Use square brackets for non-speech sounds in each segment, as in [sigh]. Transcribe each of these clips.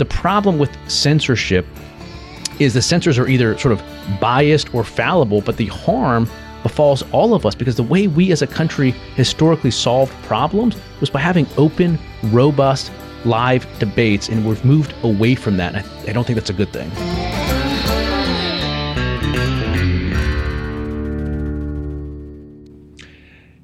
the problem with censorship is the censors are either sort of biased or fallible, but the harm befalls all of us because the way we as a country historically solved problems was by having open, robust, live debates, and we've moved away from that. I, I don't think that's a good thing.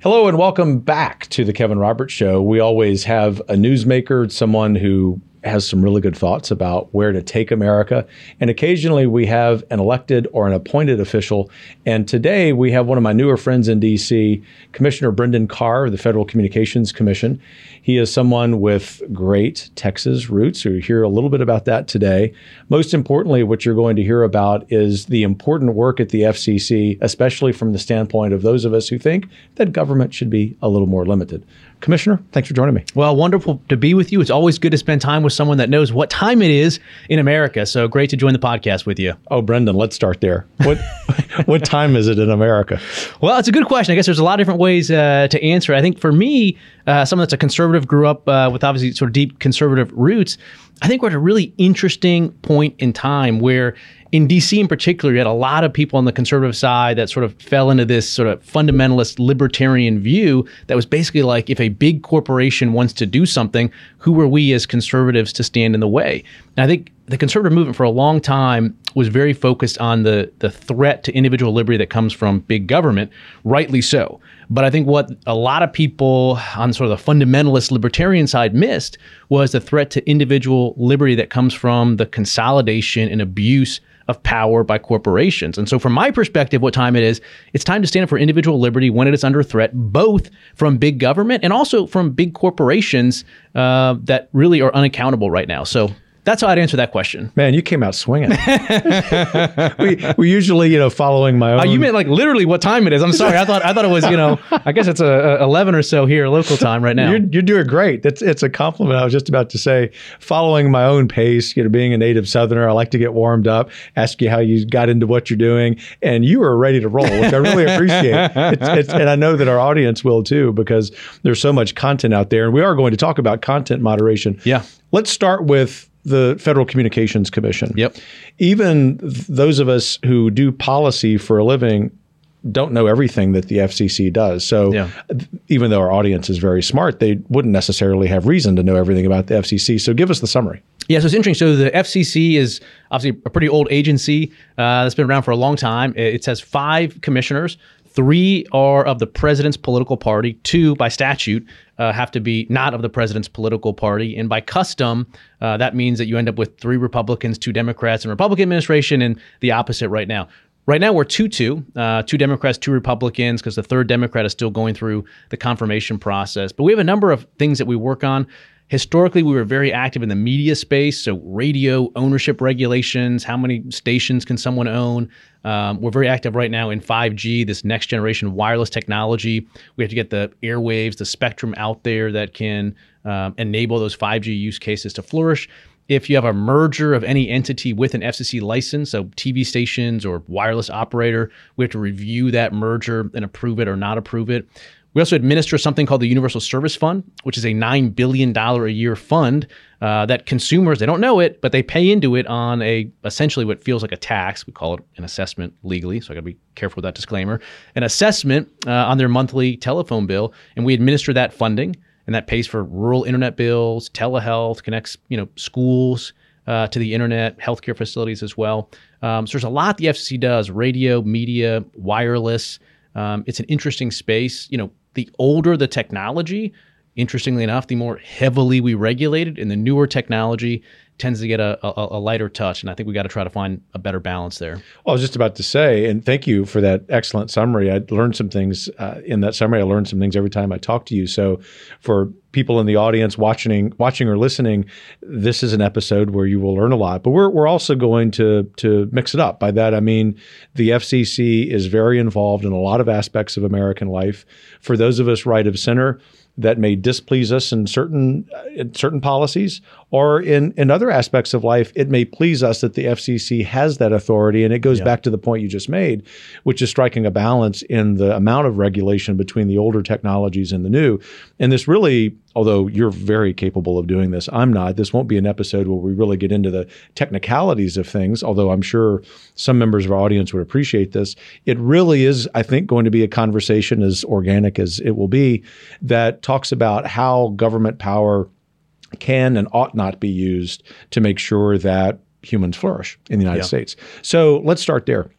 Hello and welcome back to the Kevin Roberts Show. We always have a newsmaker, someone who has some really good thoughts about where to take America. And occasionally we have an elected or an appointed official. And today we have one of my newer friends in DC, Commissioner Brendan Carr of the Federal Communications Commission. He is someone with great Texas roots. So You'll hear a little bit about that today. Most importantly, what you're going to hear about is the important work at the FCC, especially from the standpoint of those of us who think that government should be a little more limited. Commissioner, thanks for joining me. Well, wonderful to be with you. It's always good to spend time with someone that knows what time it is in America. So great to join the podcast with you. Oh, Brendan, let's start there. What [laughs] what time is it in America? Well, it's a good question. I guess there's a lot of different ways uh, to answer. I think for me, uh, someone that's a conservative, grew up uh, with obviously sort of deep conservative roots. I think we're at a really interesting point in time where in DC in particular, you had a lot of people on the conservative side that sort of fell into this sort of fundamentalist libertarian view that was basically like if a big corporation wants to do something, who are we as conservatives to stand in the way? And I think the conservative movement for a long time was very focused on the the threat to individual liberty that comes from big government, rightly so. But I think what a lot of people on sort of the fundamentalist libertarian side missed was the threat to individual liberty that comes from the consolidation and abuse of power by corporations. And so, from my perspective, what time it is, it's time to stand up for individual liberty when it is under threat, both from big government and also from big corporations uh, that really are unaccountable right now. So, that's how I'd answer that question. Man, you came out swinging. [laughs] we we usually you know following my own. Uh, you meant like literally what time it is. I'm sorry. I thought I thought it was you know I guess it's a, a 11 or so here local time right now. You're, you're doing great. That's it's a compliment. I was just about to say following my own pace. You know, being a native Southerner, I like to get warmed up. Ask you how you got into what you're doing, and you are ready to roll, which I really appreciate. [laughs] It's, it's, and I know that our audience will too because there's so much content out there, and we are going to talk about content moderation. Yeah. Let's start with the Federal Communications Commission. Yep. Even th- those of us who do policy for a living don't know everything that the FCC does. So Yeah. th- even though our audience is very smart, they wouldn't necessarily have reason to know everything about the FCC. So give us the summary. Yeah, so it's interesting. So the FCC is obviously a pretty old agency uh, that's been around for a long time. It it has five commissioners. Three are of the president's political party. Two, by statute, uh, have to be not of the president's political party. And by custom, uh, that means that you end up with three Republicans, two Democrats, and Republican administration, and the opposite right now. Right now, we're 2 2, uh, two Democrats, two Republicans, because the third Democrat is still going through the confirmation process. But we have a number of things that we work on. Historically, we were very active in the media space, so radio ownership regulations, how many stations can someone own? Um, we're very active right now in 5G, this next generation wireless technology. We have to get the airwaves, the spectrum out there that can um, enable those 5G use cases to flourish if you have a merger of any entity with an FCC license, so TV stations or wireless operator, we have to review that merger and approve it or not approve it. We also administer something called the Universal Service Fund, which is a $9 billion a year fund uh, that consumers, they don't know it, but they pay into it on a essentially what feels like a tax. We call it an assessment legally, so I got to be careful with that disclaimer. An assessment uh, on their monthly telephone bill, and we administer that funding and that pays for rural internet bills, telehealth, connects you know schools uh, to the internet, healthcare facilities as well. Um, so there's a lot the FCC does: radio, media, wireless. Um, it's an interesting space. You know, the older the technology, interestingly enough, the more heavily we regulate it, and the newer technology tends to get a, a, a lighter touch. And I think we got to try to find a better balance there. Well, I was just about to say, and thank you for that excellent summary. I learned some things uh, in that summary. I learned some things every time I talk to you. So, for people in the audience watching, watching or listening, this is an episode where you will learn a lot. But we're we're also going to to mix it up. By that I mean the FCC is very involved in a lot of aspects of American life. For those of us right of center that may displease us in certain in certain policies, or in, in other aspects of life, it may please us that the FCC has that authority. And it goes yeah. back to the point you just made, which is striking a balance in the amount of regulation between the older technologies and the new. And this really, although you're very capable of doing this, I'm not. This won't be an episode where we really get into the technicalities of things, although I'm sure some members of our audience would appreciate this. It really is, I think, going to be a conversation as organic as it will be that talks about how government power can and ought not be used to make sure that humans flourish in the United yeah. States. So let's start there.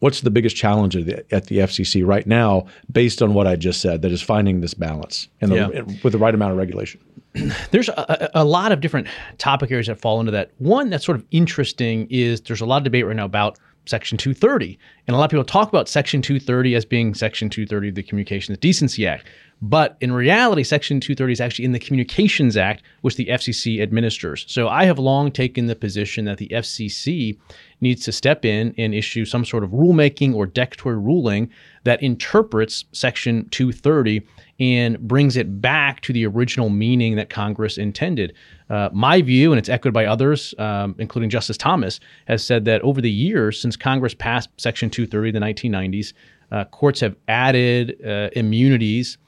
What's the biggest challenge the, at the FCC right now, based on what I just said, that is finding this balance and yeah. with the right amount of regulation? [clears throat] There's a, a, lot of different topic areas that fall into that. One that's sort of interesting is there's a lot of debate right now about Section 230. And a lot of people talk about Section 230 as being Section 230 of the Communications Decency Act. But in reality, Section 230 is actually in the Communications Act, which the FCC administers. So I have long taken the position that the FCC needs to step in and issue some sort of rulemaking or declaratory ruling that interprets Section 230 and brings it back to the original meaning that Congress intended. Uh, my view, and it's echoed by others, um, including Justice Thomas, has said that over the years since Congress passed Section 230 in the 1990s, uh, courts have added uh, immunities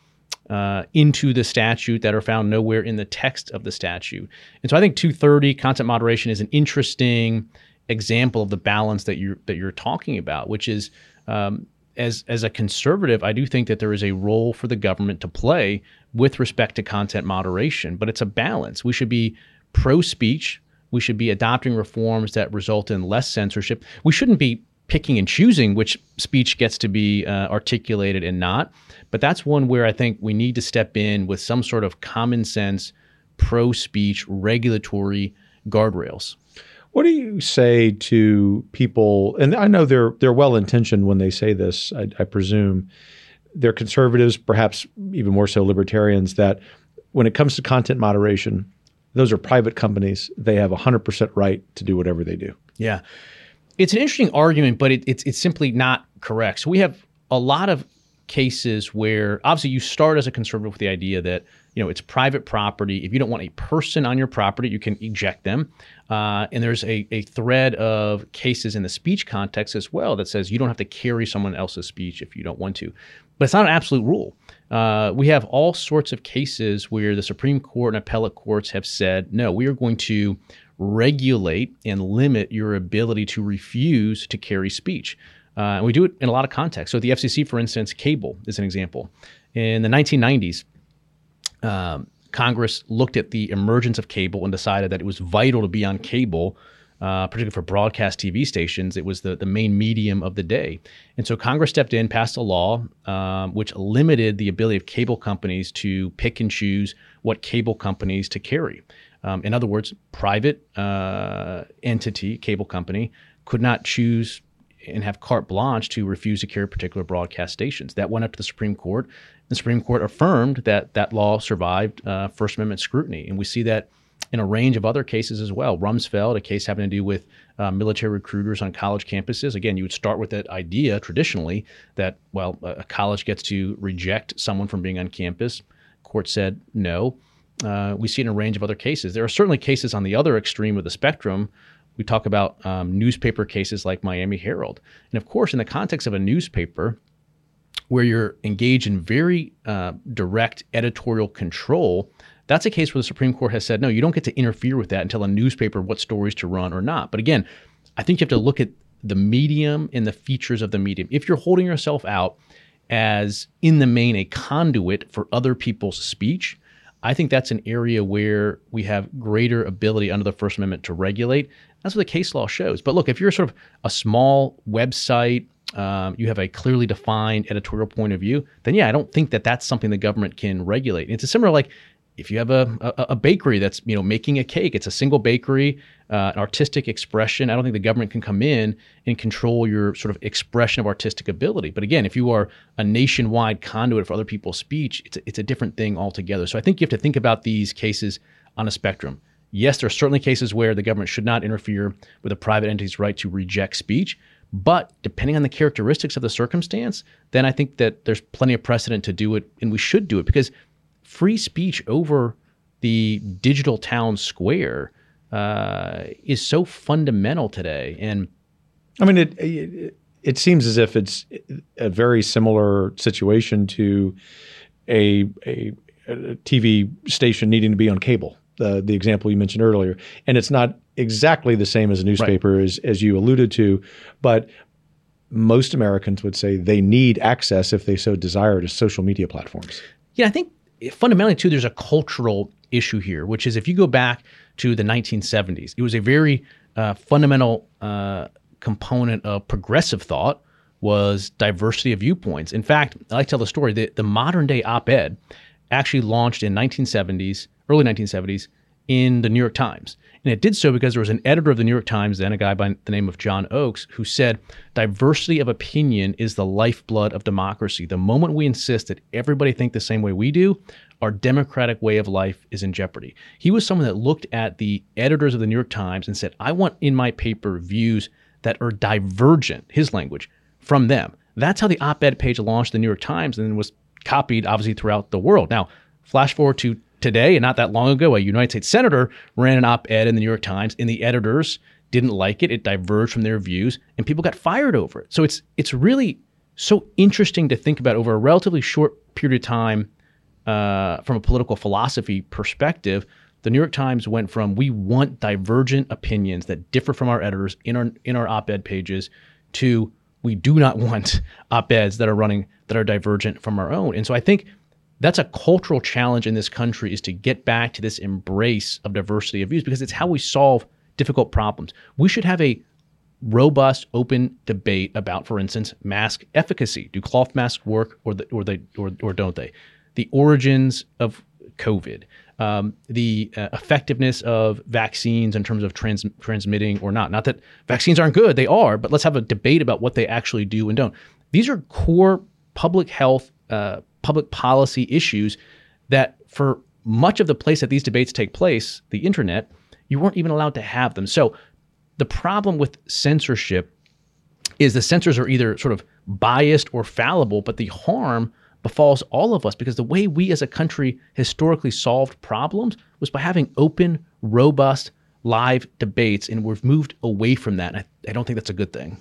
uh, into the statute that are found nowhere in the text of the statute. And so I think 230 content moderation is an interesting example of the balance that you're that you're talking about, which is um, as as a conservative, I do think that there is a role for the government to play with respect to content moderation, but it's a balance. We should be pro speech. We should be adopting reforms that result in less censorship. We shouldn't be picking and choosing which speech gets to be uh, articulated and not. But that's one where I think we need to step in with some sort of common sense, pro speech regulatory guardrails. What do you say to people? And I know they're they're well intentioned when they say this. I, I presume they're conservatives, perhaps even more so libertarians. That when it comes to content moderation, those are private companies. They have 100% right to do whatever they do. Yeah. It's an interesting argument, but it, it's, it's simply not correct. So we have a lot of cases where obviously you start as a conservative with the idea that you know it's private property. If you don't want a person on your property, you can eject them. Uh, and there's a, a thread of cases in the speech context as well that says you don't have to carry someone else's speech if you don't want to. But it's not an absolute rule. Uh, we have all sorts of cases where the Supreme Court and appellate courts have said, no, we are going to regulate and limit your ability to refuse to carry speech. Uh, and we do it in a lot of contexts. So the FCC, for instance, cable is an example. In the 1990s, um, Congress looked at the emergence of cable and decided that it was vital to be on cable, uh, particularly for broadcast TV stations. It was the, the main medium of the day. And so Congress stepped in, passed a law um, which limited the ability of cable companies to pick and choose what cable companies to carry. Um, in other words, private uh, entity, cable company, could not choose and have carte blanche to refuse to carry particular broadcast stations. That went up to the Supreme Court. The Supreme Court affirmed that that law survived uh, First Amendment scrutiny, and we see that in a range of other cases as well. Rumsfeld, a case having to do with uh, military recruiters on college campuses. Again, you would start with that idea traditionally that well, a college gets to reject someone from being on campus. Court said no. Uh, we see it in a range of other cases. There are certainly cases on the other extreme of the spectrum we talk about um, newspaper cases like Miami Herald. And of course, in the context of a newspaper where you're engaged in very uh, direct editorial control, that's a case where the Supreme Court has said, no, you don't get to interfere with that and tell a newspaper what stories to run or not. But again, I think you have to look at the medium and the features of the medium. If you're holding yourself out as, in the main, a conduit for other people's speech, I think that's an area where we have greater ability under the First Amendment to regulate. That's what the case law shows. But look, if you're sort of a small website, um, you have a clearly defined editorial point of view, then yeah, I don't think that that's something the government can regulate. It's a similar like if you have a, a, a, bakery that's you know making a cake, it's a single bakery, uh, an artistic expression. I don't think the government can come in and control your sort of expression of artistic ability. But again, if you are a nationwide conduit for other people's speech, it's a, it's a different thing altogether. So I think you have to think about these cases on a spectrum. Yes, there are certainly cases where the government should not interfere with a private entity's right to reject speech. But depending on the characteristics of the circumstance, then I think that there's plenty of precedent to do it, and we should do it because free speech over the digital town square uh, is so fundamental today. And I mean, it, it it seems as if it's a very similar situation to a, a, a TV station needing to be on cable. The the example you mentioned earlier, and it's not exactly the same as a newspaper right. as as you alluded to, but most Americans would say they need access if they so desire to social media platforms. Yeah, I think fundamentally too, there's a cultural issue here, which is if you go back to the 1970s, it was a very uh, fundamental uh, component of progressive thought was diversity of viewpoints. In fact, I like to tell the story. The, the modern day op-ed actually launched in 1970s, early 1970s, in the New York Times. And it did so because there was an editor of the New York Times, then a guy by the name of John Oakes, who said, Diversity of opinion is the lifeblood of democracy. The moment we insist that everybody think the same way we do, our democratic way of life is in jeopardy. He was someone that looked at the editors of the New York Times and said, I want in my paper views that are divergent, his language, from them. That's how the op ed page launched the New York Times and was copied, obviously, throughout the world. Now, flash forward to today, and not that long ago, a United States senator ran an op ed in the New York Times, and the editors didn't like it. It diverged from their views, and people got fired over it. So it's it's really so interesting to think about over a relatively short period of time uh, from a political philosophy perspective. The New York Times went from we want divergent opinions that differ from our editors in our in our op-ed pages to we do not [laughs] want op-eds that are running that are divergent from our own. And so I think that's a cultural challenge in this country is to get back to this embrace of diversity of views because it's how we solve difficult problems. We should have a robust, open debate about, for instance, mask efficacy. Do cloth masks work or the, or they or, or don't they? The origins of COVID, um, the uh, effectiveness of vaccines in terms of trans- transmitting or not. Not that vaccines aren't good, they are, but let's have a debate about what they actually do and don't. These are core public health uh, public policy issues that for much of the place that these debates take place, the internet, you weren't even allowed to have them. So the problem with censorship is the censors are either sort of biased or fallible, but the harm befalls all of us because the way we as a country historically solved problems was by having open, robust, live debates, and we've moved away from that. I, I don't think that's a good thing.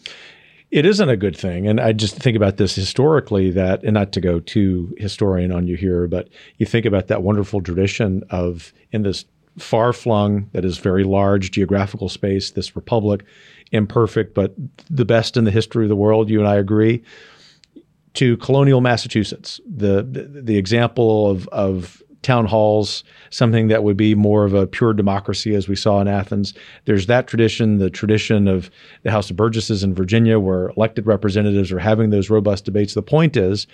It isn't a good thing. And I just think about this historically that, and not to go too historian on you here, but you think about that wonderful tradition of in this far flung, that is very large geographical space, this republic, imperfect, but the best in the history of the world, you and I agree, to colonial Massachusetts. The, the, the example of, of town halls, something that would be more of a pure democracy as we saw in Athens. There's that tradition, the tradition of the House of Burgesses in Virginia, where elected representatives are having those robust debates. The point is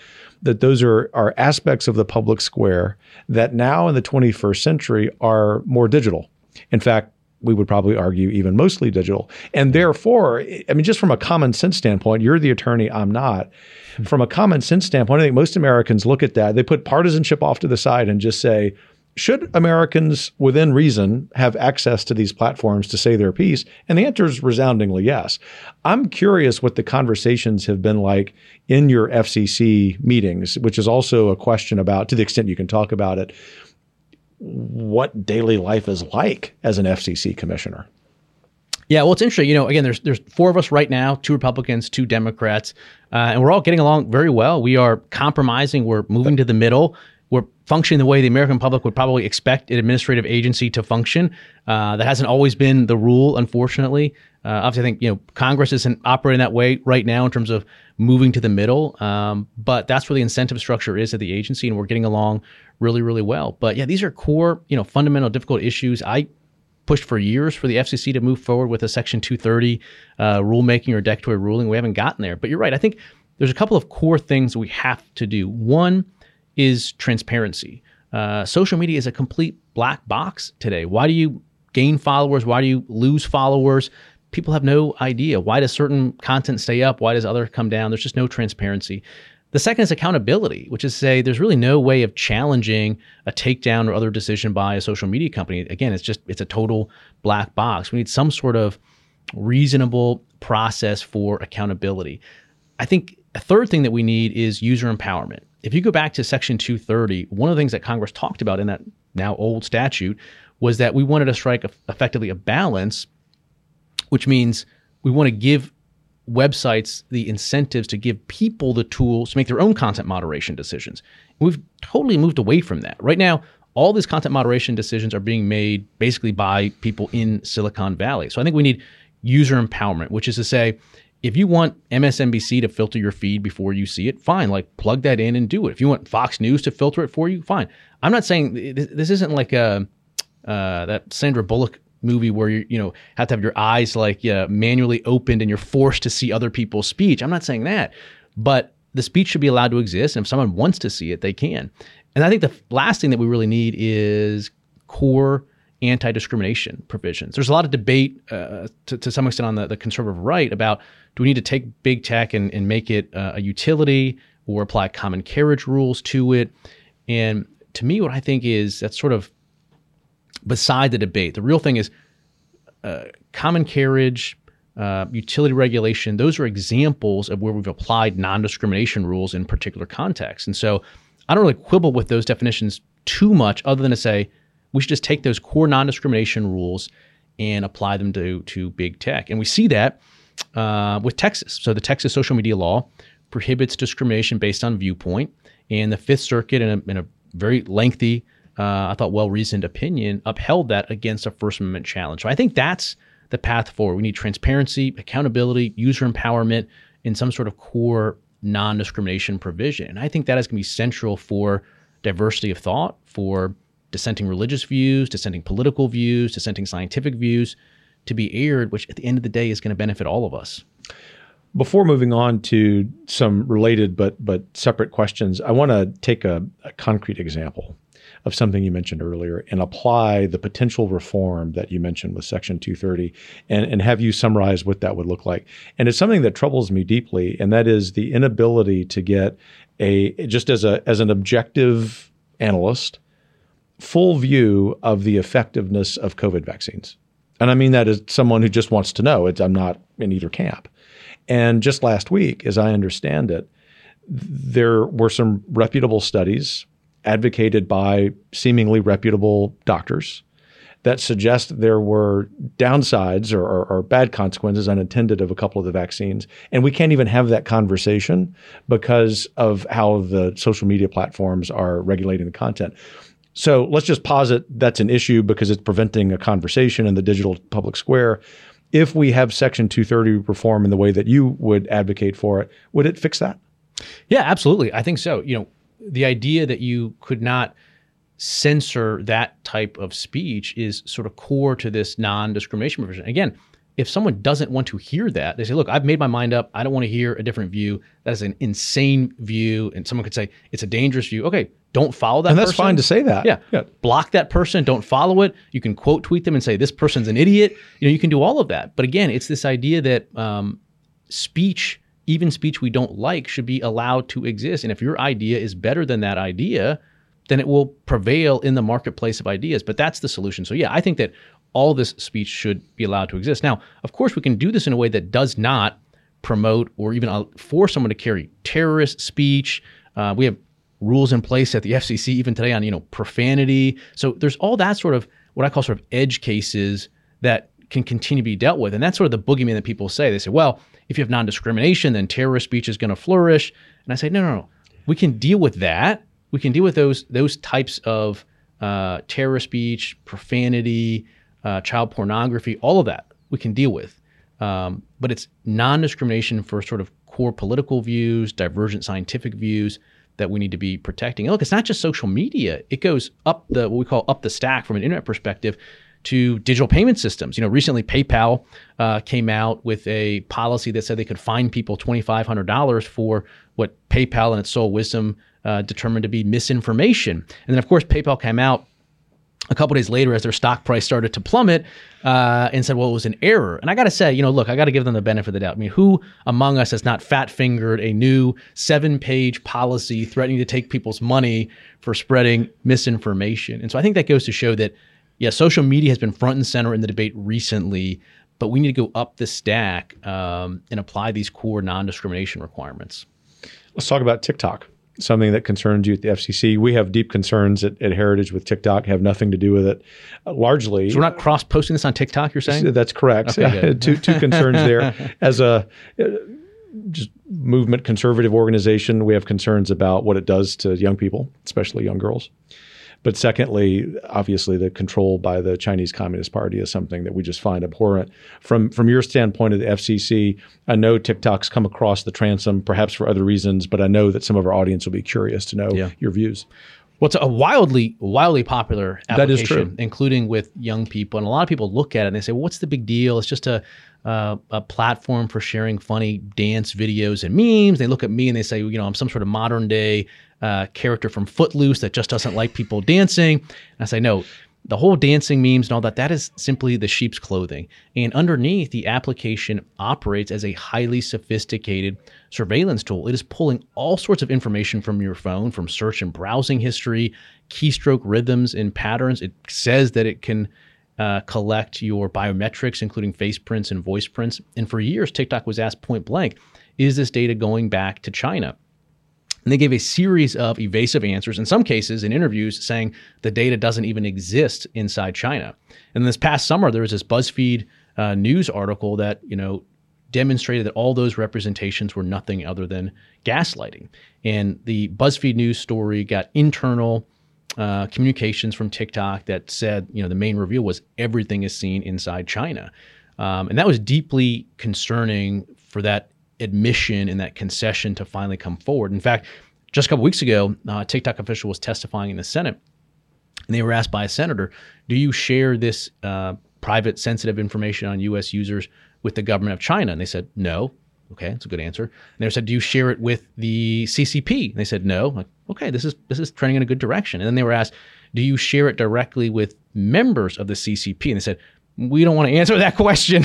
that those are, are aspects of the public square that now in the 21st century are more digital. In fact, we would probably argue even mostly digital. And hmm. therefore, I mean, just from a common sense standpoint, you're the attorney, I'm not. Hmm. From a common sense standpoint, I think most Americans look at that, they put partisanship off to the side and just say, should Americans within reason have access to these platforms to say their piece? And the answer is resoundingly yes. I'm curious what the conversations have been like in your FCC meetings, which is also a question about, to the extent you can talk about it, what daily life is like as an FCC commissioner. Yeah, well, it's interesting. You know, again, there's there's four of us right now, two Republicans, two Democrats, uh, and we're all getting along very well. We are compromising. We're moving to the middle. We're functioning the way the American public would probably expect an administrative agency to function. Uh, that hasn't always been the rule, unfortunately. Uh, obviously, I think you know Congress isn't operating that way right now in terms of moving to the middle. Um, but that's where the incentive structure is at the agency, and we're getting along really, really well. But yeah, these are core, you know, fundamental, difficult issues. I pushed for years for the FCC to move forward with a Section 230 uh, rulemaking or declaratory ruling. We haven't gotten there. But you're right. I think there's a couple of core things we have to do. One is transparency. Uh, social media is a complete black box today. Why do you gain followers? Why do you lose followers? People have no idea. Why does certain content stay up? Why does other come down? There's just no transparency. The second is accountability, which is say there's really no way of challenging a takedown or other decision by a social media company. Again, it's just it's a total black box. We need some sort of reasonable process for accountability. I think a third thing that we need is user empowerment. If you go back to Section 230, one of the things that Congress talked about in that now old statute was that we wanted to strike effectively a balance, which means we want to give websites the incentives to give people the tools to make their own content moderation decisions. And we've totally moved away from that. Right now, all these content moderation decisions are being made basically by people in Silicon Valley. So I think we need user empowerment, which is to say, if you want MSNBC to filter your feed before you see it, fine. Like plug that in and do it. If you want Fox News to filter it for you, fine. I'm not saying this isn't like a uh, that Sandra Bullock movie where you you know have to have your eyes like uh, manually opened and you're forced to see other people's speech. I'm not saying that, but the speech should be allowed to exist, and if someone wants to see it, they can. And I think the last thing that we really need is core anti-discrimination provisions. There's a lot of debate uh, to, to, some extent on the, the, conservative right about do we need to take big tech and, and make it uh, a utility or apply common carriage rules to it? And to me, what I think is that's sort of beside the debate. The real thing is uh, common carriage, uh, utility regulation. Those are examples of where we've applied non-discrimination rules in particular contexts. And so I don't really quibble with those definitions too much, other than to say we should just take those core non-discrimination rules and apply them to to big tech. And we see that uh, with Texas. So the Texas social media law prohibits discrimination based on viewpoint, and the Fifth Circuit, in a, in a very lengthy uh, I thought, well reasoned opinion upheld that against a First Amendment challenge. So I think that's the path forward. We need transparency, accountability, user empowerment, and some sort of core non discrimination provision. And I think that is going to be central for diversity of thought, for dissenting religious views, dissenting political views, dissenting scientific views to be aired, which at the end of the day is going to benefit all of us. Before moving on to some related but but separate questions, I want to take a, a concrete example of something you mentioned earlier and apply the potential reform that you mentioned with Section 230 and, and have you summarize what that would look like. And it's something that troubles me deeply, and that is the inability to get a just as a as an objective analyst full view of the effectiveness of COVID vaccines. And I mean that as someone who just wants to know. It's, I'm not in either camp. And just last week, as I understand it, there were some reputable studies advocated by seemingly reputable doctors that suggest there were downsides or, or, or, bad consequences unintended of a couple of the vaccines. And we can't even have that conversation because of how the social media platforms are regulating the content. So let's just posit that's an issue because it's preventing a conversation in the digital public square. If we have Section 230 reform in the way that you would advocate for it, would it fix that? Yeah, absolutely. I think so. You know, the idea that you could not censor that type of speech is sort of core to this non-discrimination provision. Again, if someone doesn't want to hear that, they say, "Look, I've made my mind up. I don't want to hear a different view. That is an insane view." And someone could say, "It's a dangerous view." Okay, don't follow that. And that's person. fine to say that. Yeah. yeah, block that person. Don't follow it. You can quote tweet them and say, "This person's an idiot." You know, you can do all of that. But again, it's this idea that um, speech even speech we don't like should be allowed to exist. And if your idea is better than that idea, then it will prevail in the marketplace of ideas. But that's the solution. So, yeah, I think that all this speech should be allowed to exist. Now, of course, we can do this in a way that does not promote or even force someone to carry terrorist speech. Uh, we have rules in place at the FCC even today on you know profanity. So there's all that sort of what I call sort of edge cases that can continue to be dealt with, and that's sort of the boogeyman that people say. They say, well, if you have non-discrimination, then terrorist speech is going to flourish. And I say, no, no, no. We can deal with that. We can deal with those those types of uh, terrorist speech, profanity, uh, child pornography, all of that we can deal with. Um, but it's non-discrimination for sort of core political views, divergent scientific views that we need to be protecting. And look, it's not just social media; it goes up the what we call up the stack from an internet perspective to digital payment systems. You know, recently PayPal uh, came out with a policy that said they could fine people $2,500 for what PayPal and its sole wisdom uh, determined to be misinformation. And then, of course, PayPal came out a couple days later as their stock price started to plummet uh, and said, well, it was an error. And I got to say, you know, look, I got to give them the benefit of the doubt. I mean, who among us has not fat fingered a new seven page policy threatening to take people's money for spreading misinformation? And so I think that goes to show that yeah, social media has been front and center in the debate recently, but we need to go up the stack um, and apply these core non discrimination requirements. Let's talk about TikTok. Something that concerns you at the FCC. We have deep concerns at, at Heritage with TikTok, have nothing to do with it. Uh, largely, so we're not cross posting this on TikTok. You're saying that's correct. Okay, [laughs] two two concerns there. [laughs] As a uh, just movement conservative organization, we have concerns about what it does to young people, especially young girls. But secondly, obviously, the control by the Chinese Communist Party is something that we just find abhorrent. From from your standpoint of the FCC, I know TikTok's come across the transom, perhaps for other reasons, but I know that some of our audience will be curious to know yeah. your views. Well, it's a wildly, wildly popular application, that is true. including with young people. And a lot of people look at it and they say, well, what's the big deal? It's just a, uh, a platform for sharing funny dance videos and memes. They look at me and they say, you know, I'm some sort of modern day uh, character from Footloose that just doesn't like people dancing. And I say, no, the whole dancing memes and all that, that is simply the sheep's clothing. And underneath, the application operates as a highly sophisticated surveillance tool. It is pulling all sorts of information from your phone, from search and browsing history, keystroke rhythms and patterns. It says that it can uh, collect your biometrics, including face prints and voice prints. And for years, TikTok was asked point blank, is this data going back to China? And they gave a series of evasive answers, in some cases in interviews, saying the data doesn't even exist inside China. And this past summer, there was this BuzzFeed uh, news article that, you know, demonstrated that all those representations were nothing other than gaslighting. And the BuzzFeed news story got internal uh, communications from TikTok that said, you know, the main reveal was everything is seen inside China. Um, and that was deeply concerning for that admission and that concession to finally come forward. In fact, just a couple weeks ago, uh, TikTok official was testifying in the Senate, and they were asked by a senator, "Do you share this uh, private, sensitive information on U.S. users with the government of China?" And they said, "No." Okay, that's a good answer. And they said, "Do you share it with the CCP?" And they said, "No." like, okay, this is this is trending in a good direction. And then they were asked, "Do you share it directly with members of the CCP?" And they said, we don't want to answer [laughs] that question,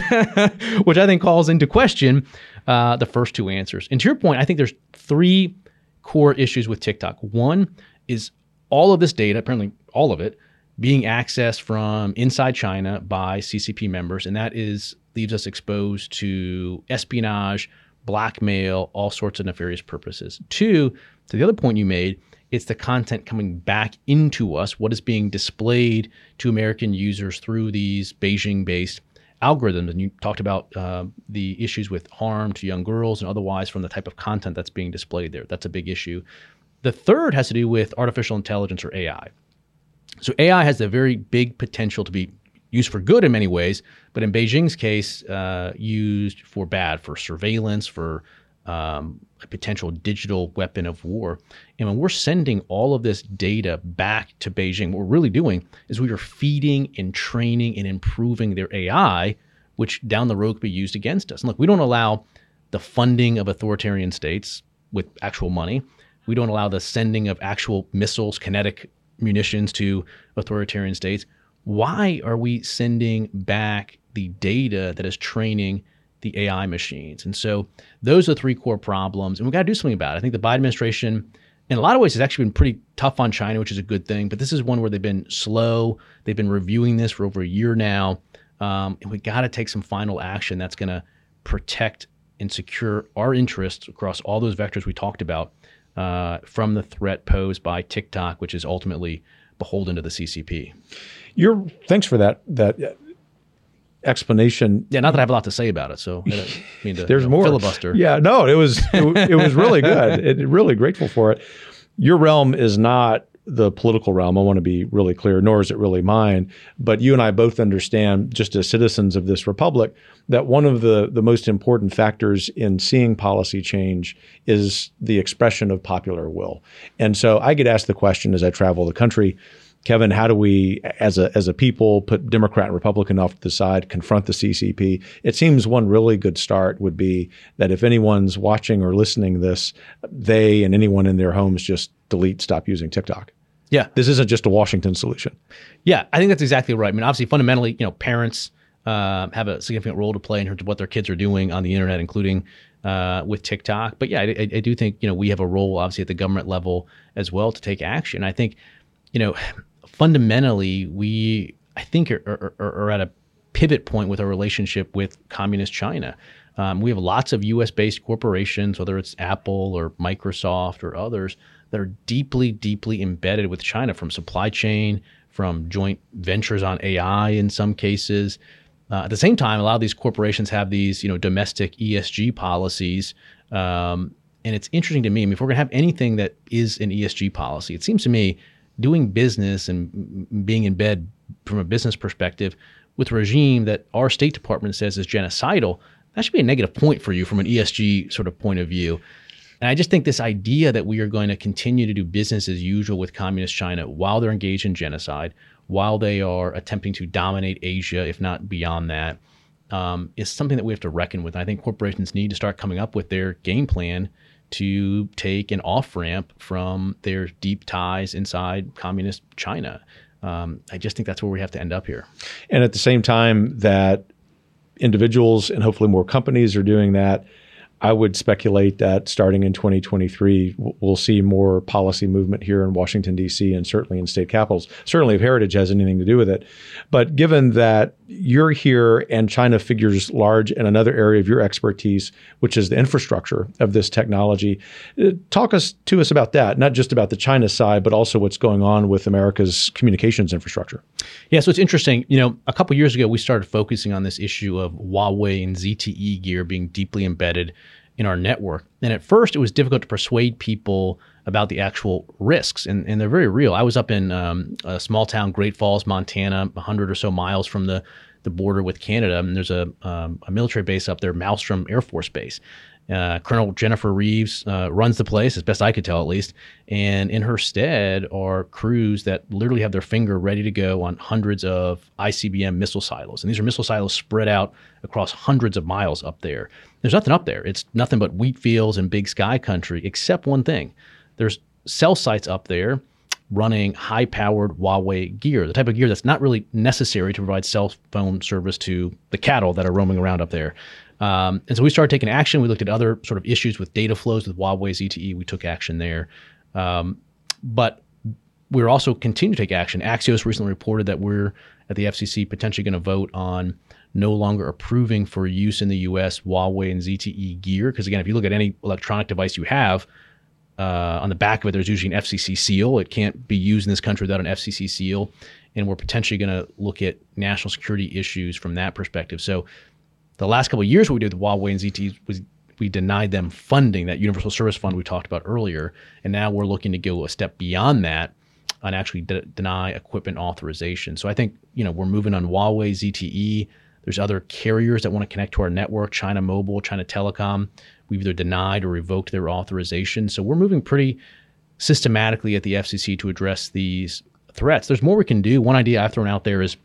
which I think calls into question uh, the first two answers. And to your point, I think there's three core issues with TikTok. One is all of this data, apparently all of it, being accessed from inside China by CCP members, and that is leaves us exposed to espionage, blackmail, all sorts of nefarious purposes. Two, to the other point you made, it's the content coming back into us, what is being displayed to American users through these Beijing based algorithms. And you talked about uh, the issues with harm to young girls and otherwise from the type of content that's being displayed there. That's a big issue. The third has to do with artificial intelligence or AI. So AI has a very big potential to be used for good in many ways, but in Beijing's case, uh, used for bad, for surveillance, for um, a potential digital weapon of war. And when we're sending all of this data back to Beijing, what we're really doing is we are feeding and training and improving their AI, which down the road could be used against us. And look, we don't allow the funding of authoritarian states with actual money. We don't allow the sending of actual missiles, kinetic munitions to authoritarian states. Why are we sending back the data that is training the AI machines. And so those are three core problems, and we've got to do something about it. I think the Biden administration, in a lot of ways, has actually been pretty tough on China, which is a good thing. But this is one where they've been slow. They've been reviewing this for over a year now, um, and we got to take some final action that's going to protect and secure our interests across all those vectors we talked about uh, from the threat posed by TikTok, which is ultimately beholden to the CCP. You're thanks for that that explanation. Yeah, not that I have a lot to say about it, so I [laughs] mean to There's you know, more filibuster. Yeah, no, it was it, it was really good. [laughs] It, really grateful for it. Your realm is not the political realm. I want to be really clear, nor is it really mine. But you and I both understand, just as citizens of this republic, that one of the, the most important factors in seeing policy change is the expression of popular will. And so I get asked the question as I travel the country Kevin, how do we, as a as a people, put Democrat and Republican off to the side, confront the CCP? It seems one really good start would be that if anyone's watching or listening this, they and anyone in their homes just delete, stop using TikTok. Yeah, this isn't just a Washington solution. Yeah, I think that's exactly right. I mean, obviously, fundamentally, you know, parents uh, have a significant role to play in terms of what their kids are doing on the internet, including uh, with TikTok. But yeah, I, I, do think you know we have a role, obviously, at the government level as well to take action. I think, you know, fundamentally, we I think are, are, are, at a pivot point with our relationship with communist China. Um, we have lots of US based corporations, whether it's Apple or Microsoft or others, that are deeply, deeply embedded with China from supply chain, from joint ventures on AI in some cases. Uh, at the same time, a lot of these corporations have these, you know, domestic ESG policies. Um, and it's interesting to me. I mean, if we're going to have anything that is an ESG policy, it seems to me doing business and being in bed from a business perspective with a regime that our State Department says is genocidal, that should be a negative point for you from an ESG sort of point of view. And I just think this idea that we are going to continue to do business as usual with communist China while they're engaged in genocide, while they are attempting to dominate Asia, if not beyond that, um, is something that we have to reckon with. And I think corporations need to start coming up with their game plan to take an off ramp from their deep ties inside communist China. Um, I just think that's where we have to end up here. And at the same time, that individuals and hopefully more companies are doing that I would speculate that starting in 2023, we'll see more policy movement here in Washington, D.C., and certainly in state capitals. Certainly, if heritage has anything to do with it. But given that you're here and China figures large in another area of your expertise, which is the infrastructure of this technology, uh, talk us to us about that, not just about the China side, but also what's going on with America's communications infrastructure. Yeah, so it's interesting. You know, a couple years ago, we started focusing on this issue of Huawei and ZTE gear being deeply embedded in our network. And at first, it was difficult to persuade people about the actual risks, and, and they're very real. I was up in um, a small town, Great Falls, Montana, 100 or so miles from the, the border with Canada, and there's a, um, a military base up there, Malmstrom Air Force Base. Uh, Colonel Jennifer Reeves uh, runs the place, as best I could tell, at least. And in her stead are crews that literally have their finger ready to go on hundreds of ICBM missile silos. And these are missile silos spread out across hundreds of miles up there. There's nothing up there. It's nothing but wheat fields and big sky country, except one thing. There's cell sites up there running high powered Huawei gear, the type of gear that's not really necessary to provide cell phone service to the cattle that are roaming around up there. Um, and so we started taking action. We looked at other sort of issues with data flows with Huawei ZTE. We took action there. Um, but we're also continuing to take action. Axios recently reported that we're at the FCC potentially going to vote on no longer approving for use in the U.S. Huawei and ZTE gear. Because again, if you look at any electronic device you have, uh, on the back of it, there's usually an FCC seal. It can't be used in this country without an FCC seal. And we're potentially going to look at national security issues from that perspective. So the last couple of years, what we did with Huawei and ZTE was we denied them funding that universal service fund we talked about earlier, and now we're looking to go a step beyond that and actually de- deny equipment authorization. So I think you know we're moving on Huawei, ZTE. There's other carriers that want to connect to our network, China Mobile, China Telecom. We've either denied or revoked their authorization. So we're moving pretty systematically at the FCC to address these threats. There's more we can do. One idea I've thrown out there is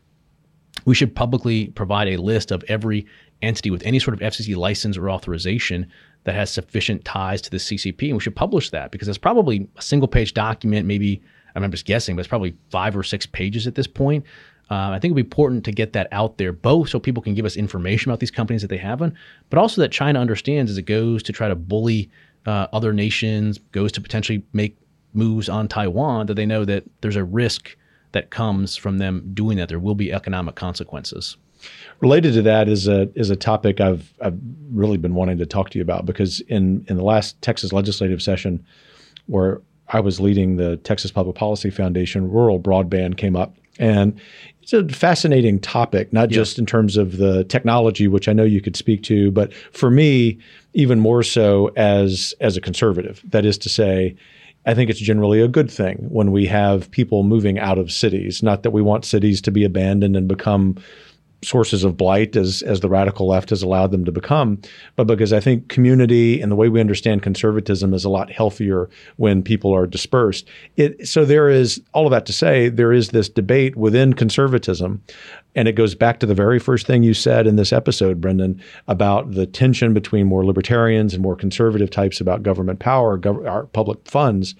we should publicly provide a list of every entity with any sort of FCC license or authorization that has sufficient ties to the CCP. And we should publish that because it's probably a single page document, maybe, I'm just guessing, but it's probably five or six pages at this point. Uh, I think it'd be important to get that out there, both so people can give us information about these companies that they haven't, but also that China understands as it goes to try to bully uh, other nations, goes to potentially make moves on Taiwan, that they know that there's a risk that comes from them doing that. There will be economic consequences. Related to that is a is a topic I've I've really been wanting to talk to you about because in in the last Texas legislative session, where I was leading the Texas Public Policy Foundation, rural broadband came up, and it's a fascinating topic, not just in terms of the technology, which I know you could speak to, but for me, even more so as as a conservative. That is to say, I think it's generally a good thing when we have people moving out of cities. Not that we want cities to be abandoned and become sources of blight as as the radical left has allowed them to become, but because I think community and the way we understand conservatism is a lot healthier when people are dispersed. It, so there is all of that to say there is this debate within conservatism, and it goes back to the very first thing you said in this episode, Brendan, about the tension between more libertarians and more conservative types about government power, gov- our public funds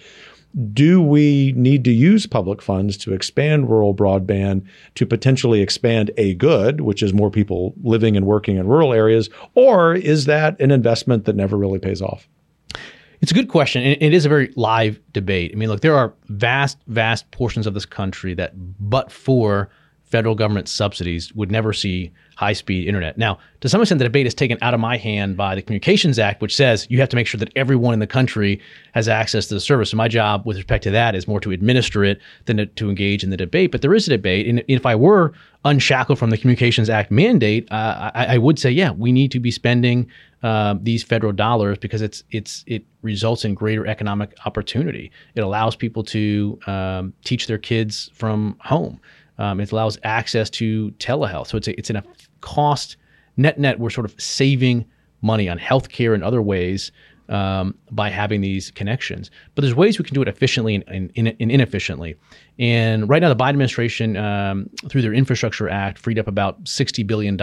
do we need to use public funds to expand rural broadband to potentially expand a good, which is more people living and working in rural areas, or is that an investment that never really pays off? It's a good question. It is a very live debate. I mean, look, there are vast, vast portions of this country that, but for federal government subsidies would never see high speed internet. Now, to some extent, the debate is taken out of my hand by the Communications Act, which says you have to make sure that everyone in the country has access to the service. So, my job with respect to that is more to administer it than to, to engage in the debate. But there is a debate. And if I were unshackled from the Communications Act mandate, uh, I, I, would say, yeah, we need to be spending uh, these federal dollars because it's it's it results in greater economic opportunity. It allows people to um, teach their kids from home. Um, it allows access to telehealth. So it's a, it's in a cost net net. We're sort of saving money on healthcare and other ways um, by having these connections. But there's ways we can do it efficiently and, and, and inefficiently. And right now, the Biden administration, um, through their Infrastructure Act, freed up about $60 billion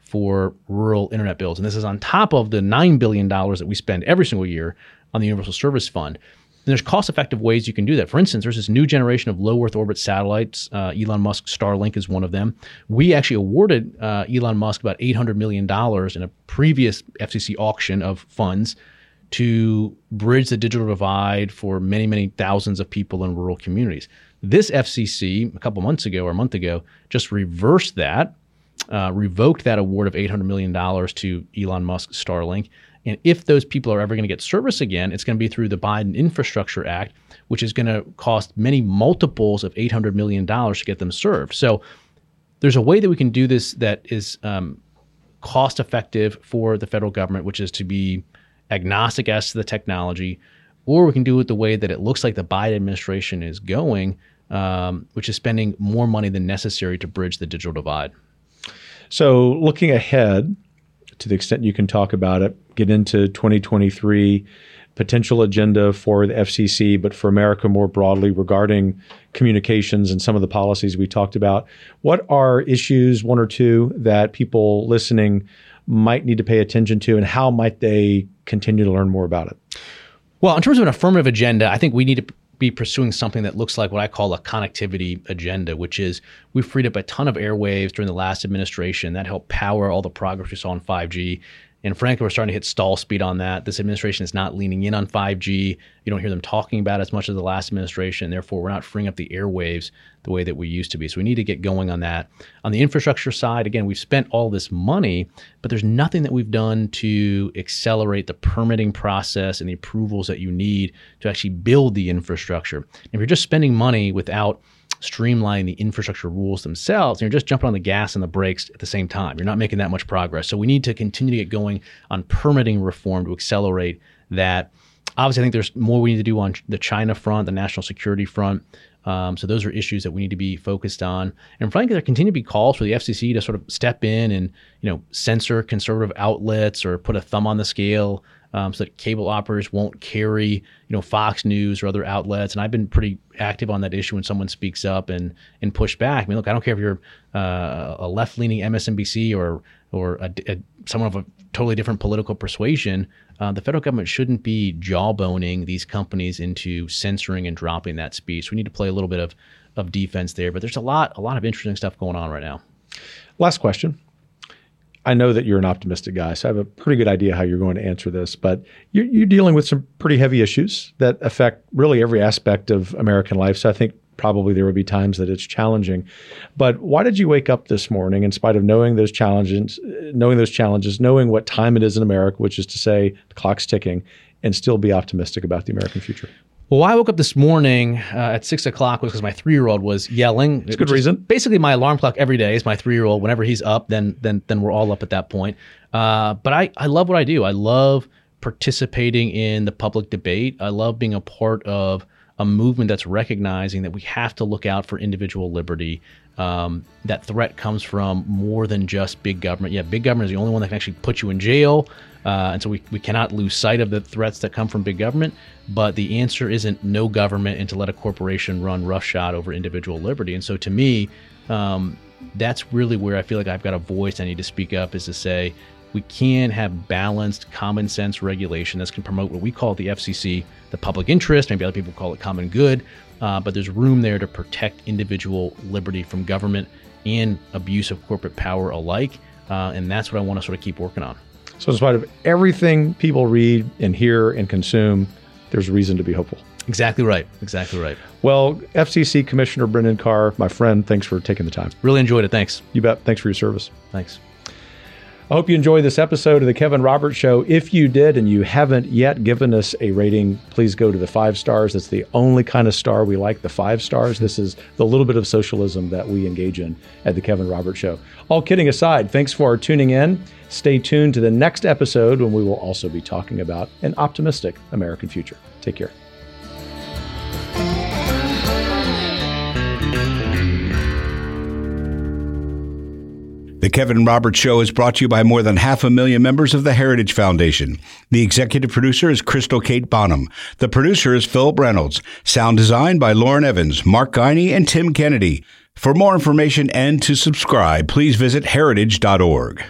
for rural internet bills. And this is on top of the $9 billion that we spend every single year on the Universal Service Fund. And there's cost effective ways you can do that. For instance, there's this new generation of low Earth orbit satellites. Uh, Elon Musk Starlink is one of them. We actually awarded uh, Elon Musk about $800 million in a previous FCC auction of funds to bridge the digital divide for many, many thousands of people in rural communities. This FCC, a couple months ago or a month ago, just reversed that, uh, revoked that award of $800 million to Elon Musk Starlink, and if those people are ever going to get service again, it's going to be through the Biden Infrastructure Act, which is going to cost many multiples of $800 million to get them served. So there's a way that we can do this that is um, cost effective for the federal government, which is to be agnostic as to the technology, or we can do it the way that it looks like the Biden administration is going, um, which is spending more money than necessary to bridge the digital divide. So, looking ahead, to the extent you can talk about it, get into 2023 potential agenda for the FCC, but for America more broadly regarding communications and some of the policies we talked about. What are issues, one or two, that people listening might need to pay attention to, and how might they continue to learn more about it? Well, in terms of an affirmative agenda, I think we need to be pursuing something that looks like what I call a connectivity agenda, which is we freed up a ton of airwaves during the last administration that helped power all the progress we saw in 5G. And frankly, we're starting to hit stall speed on that. This administration is not leaning in on 5G. You don't hear them talking about it as much as the last administration. Therefore, we're not freeing up the airwaves the way that we used to be. So we need to get going on that. On the infrastructure side, again, we've spent all this money, but there's nothing that we've done to accelerate the permitting process and the approvals that you need to actually build the infrastructure. If you're just spending money without streamline the infrastructure rules themselves, and you're just jumping on the gas and the brakes at the same time. You're not making that much progress. So we need to continue to get going on permitting reform to accelerate that. Obviously, I think there's more we need to do on the China front, the national security front. Um, so those are issues that we need to be focused on. And frankly, there continue to be calls for the FCC to sort of step in and you know censor conservative outlets or put a thumb on the scale um, so that cable operators won't carry, you know, Fox News or other outlets. And I've been pretty active on that issue when someone speaks up and and push back. I mean, look, I don't care if you're uh, a left-leaning MSNBC or or a, a, someone of a totally different political persuasion. Uh, the federal government shouldn't be jawboning these companies into censoring and dropping that speech. We need to play a little bit of of defense there. But there's a lot a lot of interesting stuff going on right now. Last question. I know that you're an optimistic guy, so I have a pretty good idea how you're going to answer this. But you're, you're, dealing with some pretty heavy issues that affect really every aspect of American life. So I think probably there will be times that it's challenging. But why did you wake up this morning, in spite of knowing those challenges, knowing those challenges, knowing what time it is in America, which is to say the clock's ticking, and still be optimistic about the American future? Well, I woke up this morning uh, at six o'clock was because my three year old was yelling. It's a good reason. Basically, my alarm clock every day is my three year old. Whenever he's up, then then then we're all up at that point. Uh, but I I love what I do. I love participating in the public debate. I love being a part of a movement that's recognizing that we have to look out for individual liberty. Um, that threat comes from more than just big government. Yeah, big government is the only one that can actually put you in jail. Uh, and so we, we cannot lose sight of the threats that come from big government. But the answer isn't no government and to let a corporation run roughshod over individual liberty. And so to me, um, that's really where I feel like I've got a voice I need to speak up is to say we can have balanced, common sense regulation that can promote what we call the FCC, the public interest. Maybe other people call it common good. Uh, but there's room there to protect individual liberty from government and abuse of corporate power alike. Uh, and that's what I want to sort of keep working on. So, in spite of everything people read and hear and consume, there's reason to be hopeful. Exactly right. Exactly right. Well, FCC Commissioner Brendan Carr, my friend, thanks for taking the time. Really enjoyed it. Thanks. You bet. Thanks for your service. Thanks. I hope you enjoyed this episode of the Kevin Roberts Show. If you did and you haven't yet given us a rating, please go to the five stars. That's the only kind of star we like, the five stars. This is the little bit of socialism that we engage in at the Kevin Roberts Show. All kidding aside, thanks for tuning in. Stay tuned to the next episode when we will also be talking about an optimistic American future. Take care. The Kevin Roberts Show is brought to you by more than half a million members of the Heritage Foundation. The executive producer is Crystal Kate Bonham. The producer is Philip Reynolds. Sound design by Lauren Evans, Mark Guiney, and Tim Kennedy. For more information and to subscribe, please visit heritage.org.